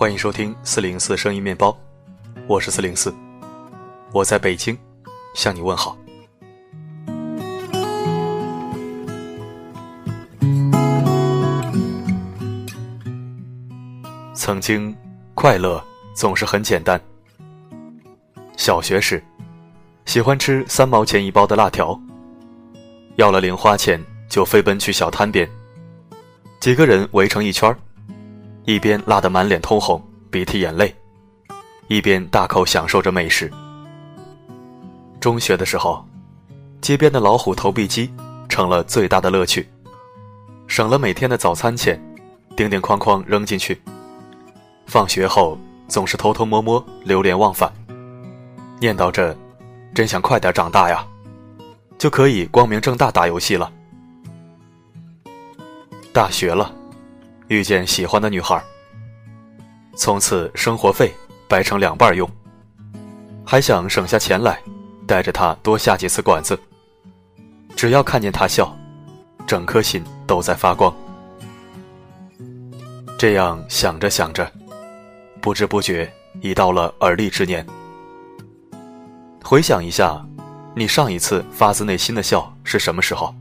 欢迎收听四零四声音面包，我是四零四，我在北京向你问好。曾经，快乐总是很简单。小学时，喜欢吃三毛钱一包的辣条，要了零花钱就飞奔去小摊边，几个人围成一圈儿。一边辣得满脸通红、鼻涕眼泪，一边大口享受着美食。中学的时候，街边的老虎投币机成了最大的乐趣，省了每天的早餐钱，叮叮哐哐扔进去。放学后总是偷偷摸摸、流连忘返，念叨着：“真想快点长大呀，就可以光明正大打游戏了。”大学了。遇见喜欢的女孩，从此生活费掰成两半用，还想省下钱来，带着她多下几次馆子。只要看见她笑，整颗心都在发光。这样想着想着，不知不觉已到了而立之年。回想一下，你上一次发自内心的笑是什么时候？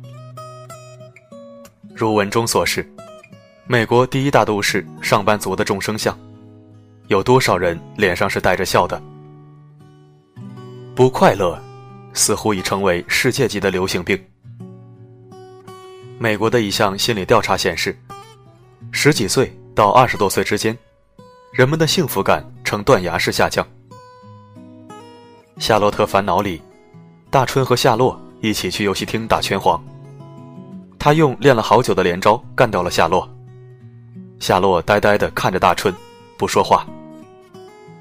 如文中所示。美国第一大都市上班族的众生相，有多少人脸上是带着笑的？不快乐，似乎已成为世界级的流行病。美国的一项心理调查显示，十几岁到二十多岁之间，人们的幸福感呈断崖式下降。《夏洛特烦恼》里，大春和夏洛一起去游戏厅打拳皇，他用练了好久的连招干掉了夏洛。夏洛呆呆地看着大春，不说话。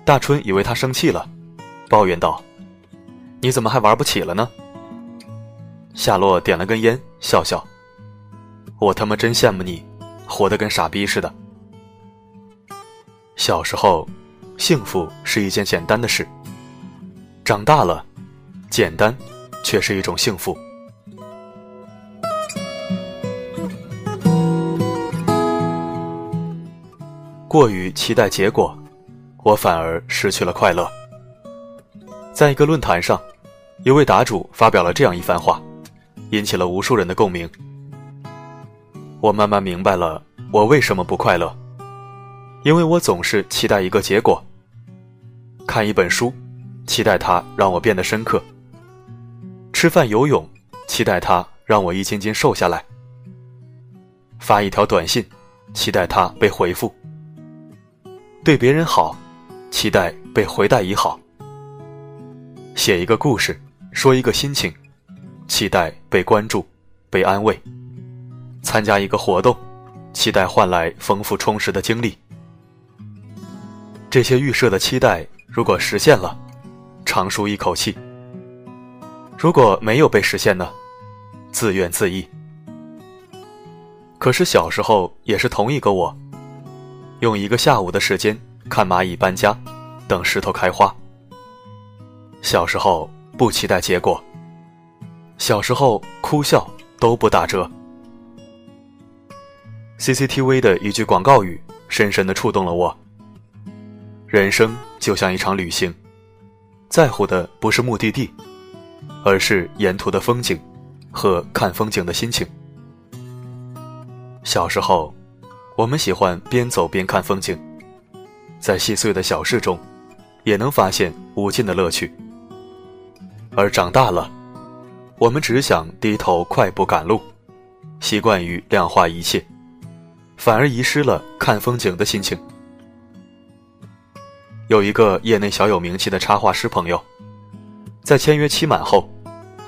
大春以为他生气了，抱怨道：“你怎么还玩不起了呢？”夏洛点了根烟，笑笑：“我他妈真羡慕你，活得跟傻逼似的。”小时候，幸福是一件简单的事；长大了，简单却是一种幸福。过于期待结果，我反而失去了快乐。在一个论坛上，一位答主发表了这样一番话，引起了无数人的共鸣。我慢慢明白了我为什么不快乐，因为我总是期待一个结果。看一本书，期待它让我变得深刻；吃饭游泳，期待它让我一斤斤瘦下来；发一条短信，期待它被回复。对别人好，期待被回带以好；写一个故事，说一个心情，期待被关注、被安慰；参加一个活动，期待换来丰富充实的经历。这些预设的期待，如果实现了，长舒一口气；如果没有被实现呢，自怨自艾。可是小时候也是同一个我。用一个下午的时间看蚂蚁搬家，等石头开花。小时候不期待结果，小时候哭笑都不打折。CCTV 的一句广告语深深的触动了我。人生就像一场旅行，在乎的不是目的地，而是沿途的风景和看风景的心情。小时候。我们喜欢边走边看风景，在细碎的小事中，也能发现无尽的乐趣。而长大了，我们只想低头快步赶路，习惯于量化一切，反而遗失了看风景的心情。有一个业内小有名气的插画师朋友，在签约期满后，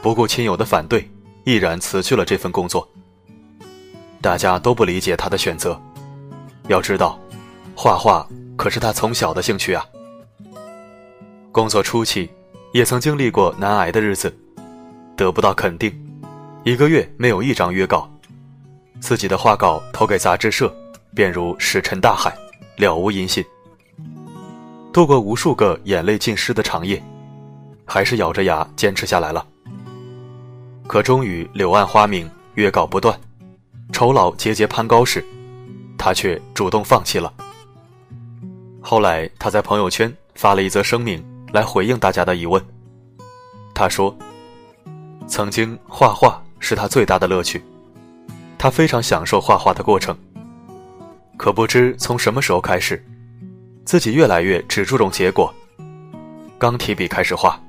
不顾亲友的反对，毅然辞去了这份工作。大家都不理解他的选择。要知道，画画可是他从小的兴趣啊。工作初期，也曾经历过难挨的日子，得不到肯定，一个月没有一张约稿，自己的画稿投给杂志社，便如石沉大海，了无音信。度过无数个眼泪浸湿的长夜，还是咬着牙坚持下来了。可终于柳暗花明，约稿不断，酬劳节节攀高时。他却主动放弃了。后来他在朋友圈发了一则声明来回应大家的疑问。他说：“曾经画画是他最大的乐趣，他非常享受画画的过程。可不知从什么时候开始，自己越来越只注重结果。刚提笔开始画，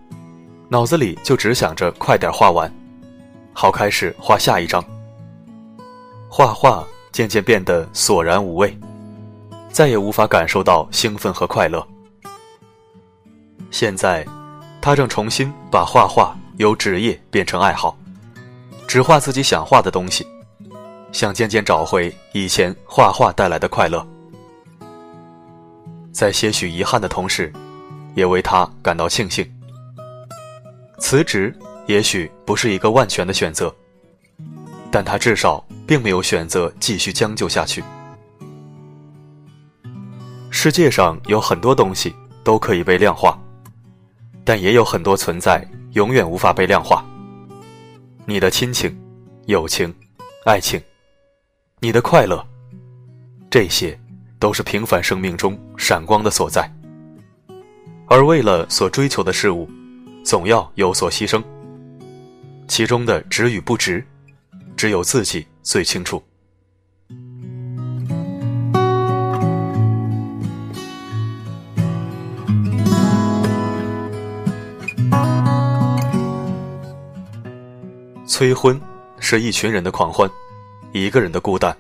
脑子里就只想着快点画完，好开始画下一张。画画渐渐变得索然无味。”再也无法感受到兴奋和快乐。现在，他正重新把画画由职业变成爱好，只画自己想画的东西，想渐渐找回以前画画带来的快乐。在些许遗憾的同时，也为他感到庆幸。辞职也许不是一个万全的选择，但他至少并没有选择继续将就下去。世界上有很多东西都可以被量化，但也有很多存在永远无法被量化。你的亲情、友情、爱情，你的快乐，这些都是平凡生命中闪光的所在。而为了所追求的事物，总要有所牺牲，其中的值与不值，只有自己最清楚。催婚是一群人的狂欢，一个人的孤单。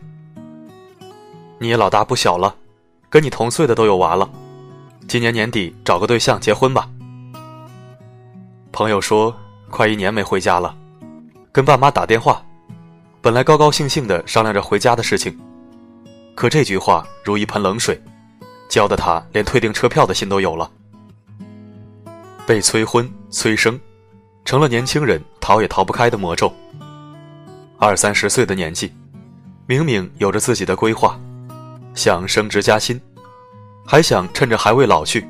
你也老大不小了，跟你同岁的都有娃了，今年年底找个对象结婚吧。朋友说快一年没回家了，跟爸妈打电话，本来高高兴兴的商量着回家的事情，可这句话如一盆冷水，浇得他连退订车票的心都有了。被催婚催生。成了年轻人逃也逃不开的魔咒。二三十岁的年纪，明明有着自己的规划，想升职加薪，还想趁着还未老去，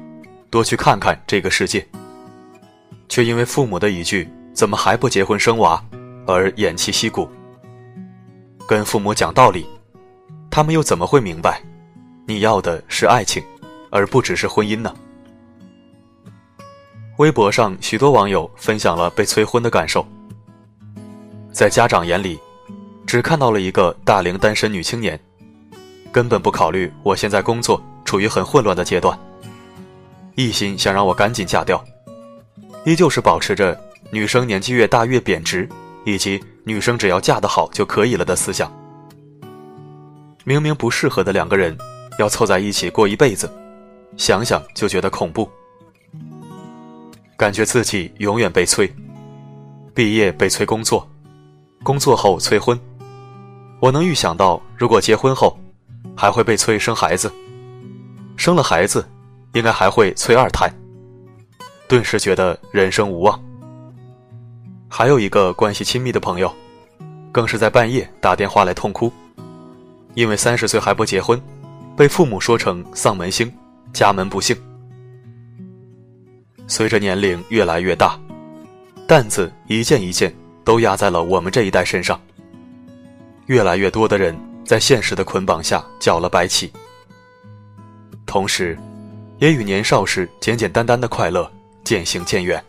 多去看看这个世界，却因为父母的一句“怎么还不结婚生娃”而偃旗息鼓。跟父母讲道理，他们又怎么会明白，你要的是爱情，而不只是婚姻呢？微博上许多网友分享了被催婚的感受。在家长眼里，只看到了一个大龄单身女青年，根本不考虑我现在工作处于很混乱的阶段，一心想让我赶紧嫁掉，依旧是保持着女生年纪越大越贬值，以及女生只要嫁得好就可以了的思想。明明不适合的两个人，要凑在一起过一辈子，想想就觉得恐怖。感觉自己永远被催，毕业被催工作，工作后催婚。我能预想到，如果结婚后，还会被催生孩子，生了孩子，应该还会催二胎。顿时觉得人生无望。还有一个关系亲密的朋友，更是在半夜打电话来痛哭，因为三十岁还不结婚，被父母说成丧门星，家门不幸。随着年龄越来越大，担子一件一件都压在了我们这一代身上。越来越多的人在现实的捆绑下缴了白起，同时，也与年少时简简单单的快乐渐行渐远。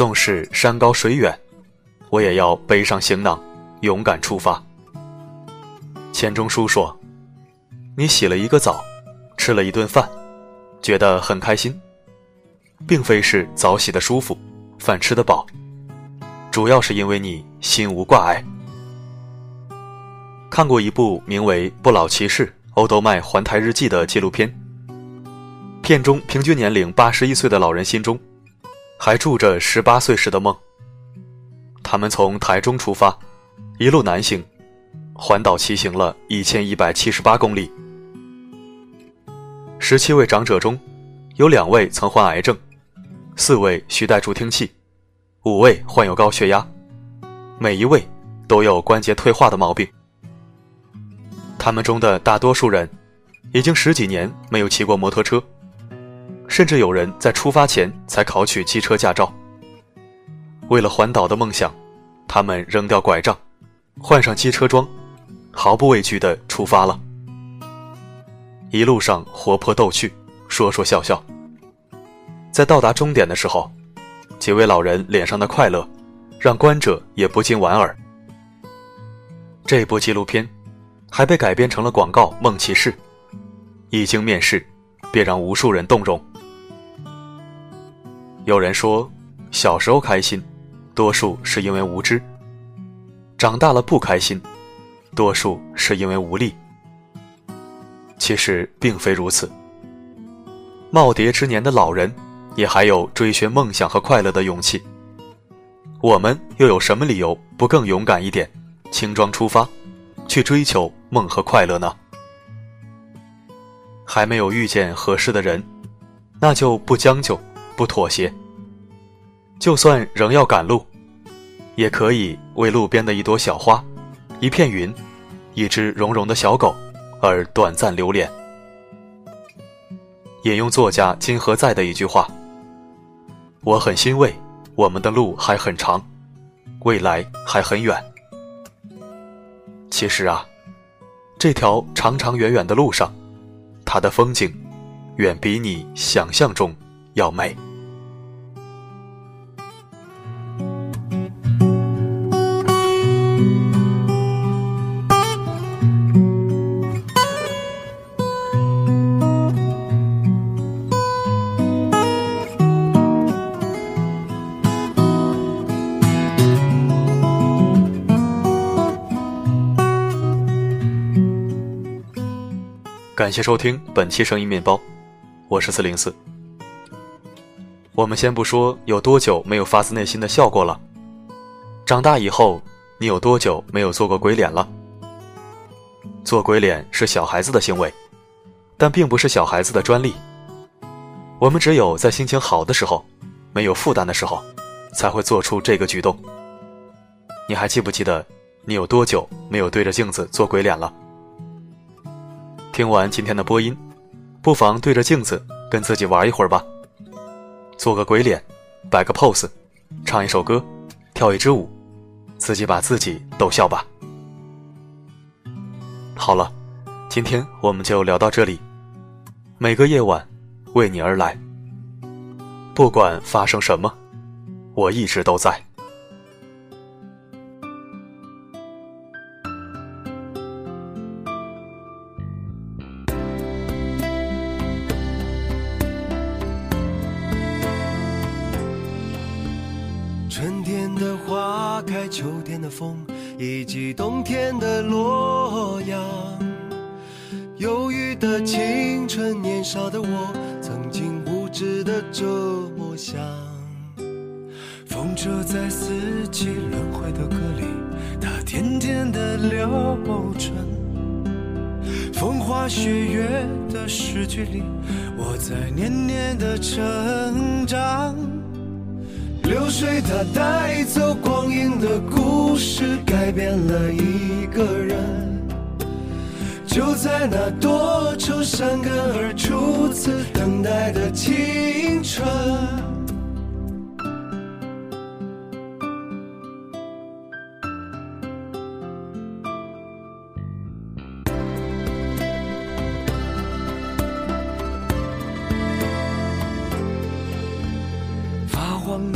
纵使山高水远，我也要背上行囊，勇敢出发。钱钟书说：“你洗了一个澡，吃了一顿饭，觉得很开心，并非是澡洗的舒服，饭吃得饱，主要是因为你心无挂碍。”看过一部名为《不老骑士欧德麦环台日记》的纪录片，片中平均年龄八十一岁的老人心中，还住着十八岁时的梦。他们从台中出发，一路南行。环岛骑行了一千一百七十八公里，十七位长者中，有两位曾患癌症，四位需戴助听器，五位患有高血压，每一位都有关节退化的毛病。他们中的大多数人，已经十几年没有骑过摩托车，甚至有人在出发前才考取机车驾照。为了环岛的梦想。他们扔掉拐杖，换上机车装，毫不畏惧地出发了。一路上活泼逗趣，说说笑笑。在到达终点的时候，几位老人脸上的快乐，让观者也不禁莞尔。这部纪录片还被改编成了广告《梦骑士》，一经面世，便让无数人动容。有人说，小时候开心，多数是因为无知；长大了不开心，多数是因为无力。其实并非如此。耄耋之年的老人，也还有追寻梦想和快乐的勇气。我们又有什么理由不更勇敢一点，轻装出发，去追求梦和快乐呢？还没有遇见合适的人，那就不将就。不妥协，就算仍要赶路，也可以为路边的一朵小花、一片云、一只绒绒的小狗而短暂留恋。引用作家金河在的一句话：“我很欣慰，我们的路还很长，未来还很远。”其实啊，这条长长远远的路上，它的风景，远比你想象中要美。感谢收听本期声音面包，我是四零四。我们先不说有多久没有发自内心的笑过了，长大以后你有多久没有做过鬼脸了？做鬼脸是小孩子的行为，但并不是小孩子的专利。我们只有在心情好的时候，没有负担的时候，才会做出这个举动。你还记不记得你有多久没有对着镜子做鬼脸了？听完今天的播音，不妨对着镜子跟自己玩一会儿吧，做个鬼脸，摆个 pose，唱一首歌，跳一支舞，自己把自己逗笑吧。好了，今天我们就聊到这里。每个夜晚，为你而来。不管发生什么，我一直都在。风车在四季轮回的歌里，它甜甜的流转。风花雪月的诗句里，我在年年的成长。流水它带走光阴的故事，改变了一个人。就在那多愁善感而初次等待的青春。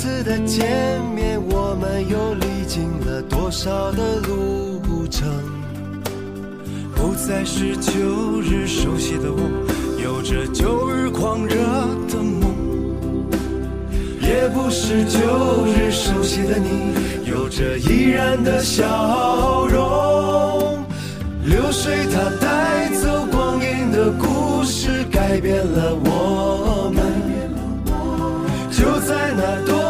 次的见面，我们又历经了多少的路程？不再是旧日熟悉的我，有着旧日狂热的梦；也不是旧日熟悉的你，有着依然的笑容。流水它带走光阴的故事，改变了我们。就在那多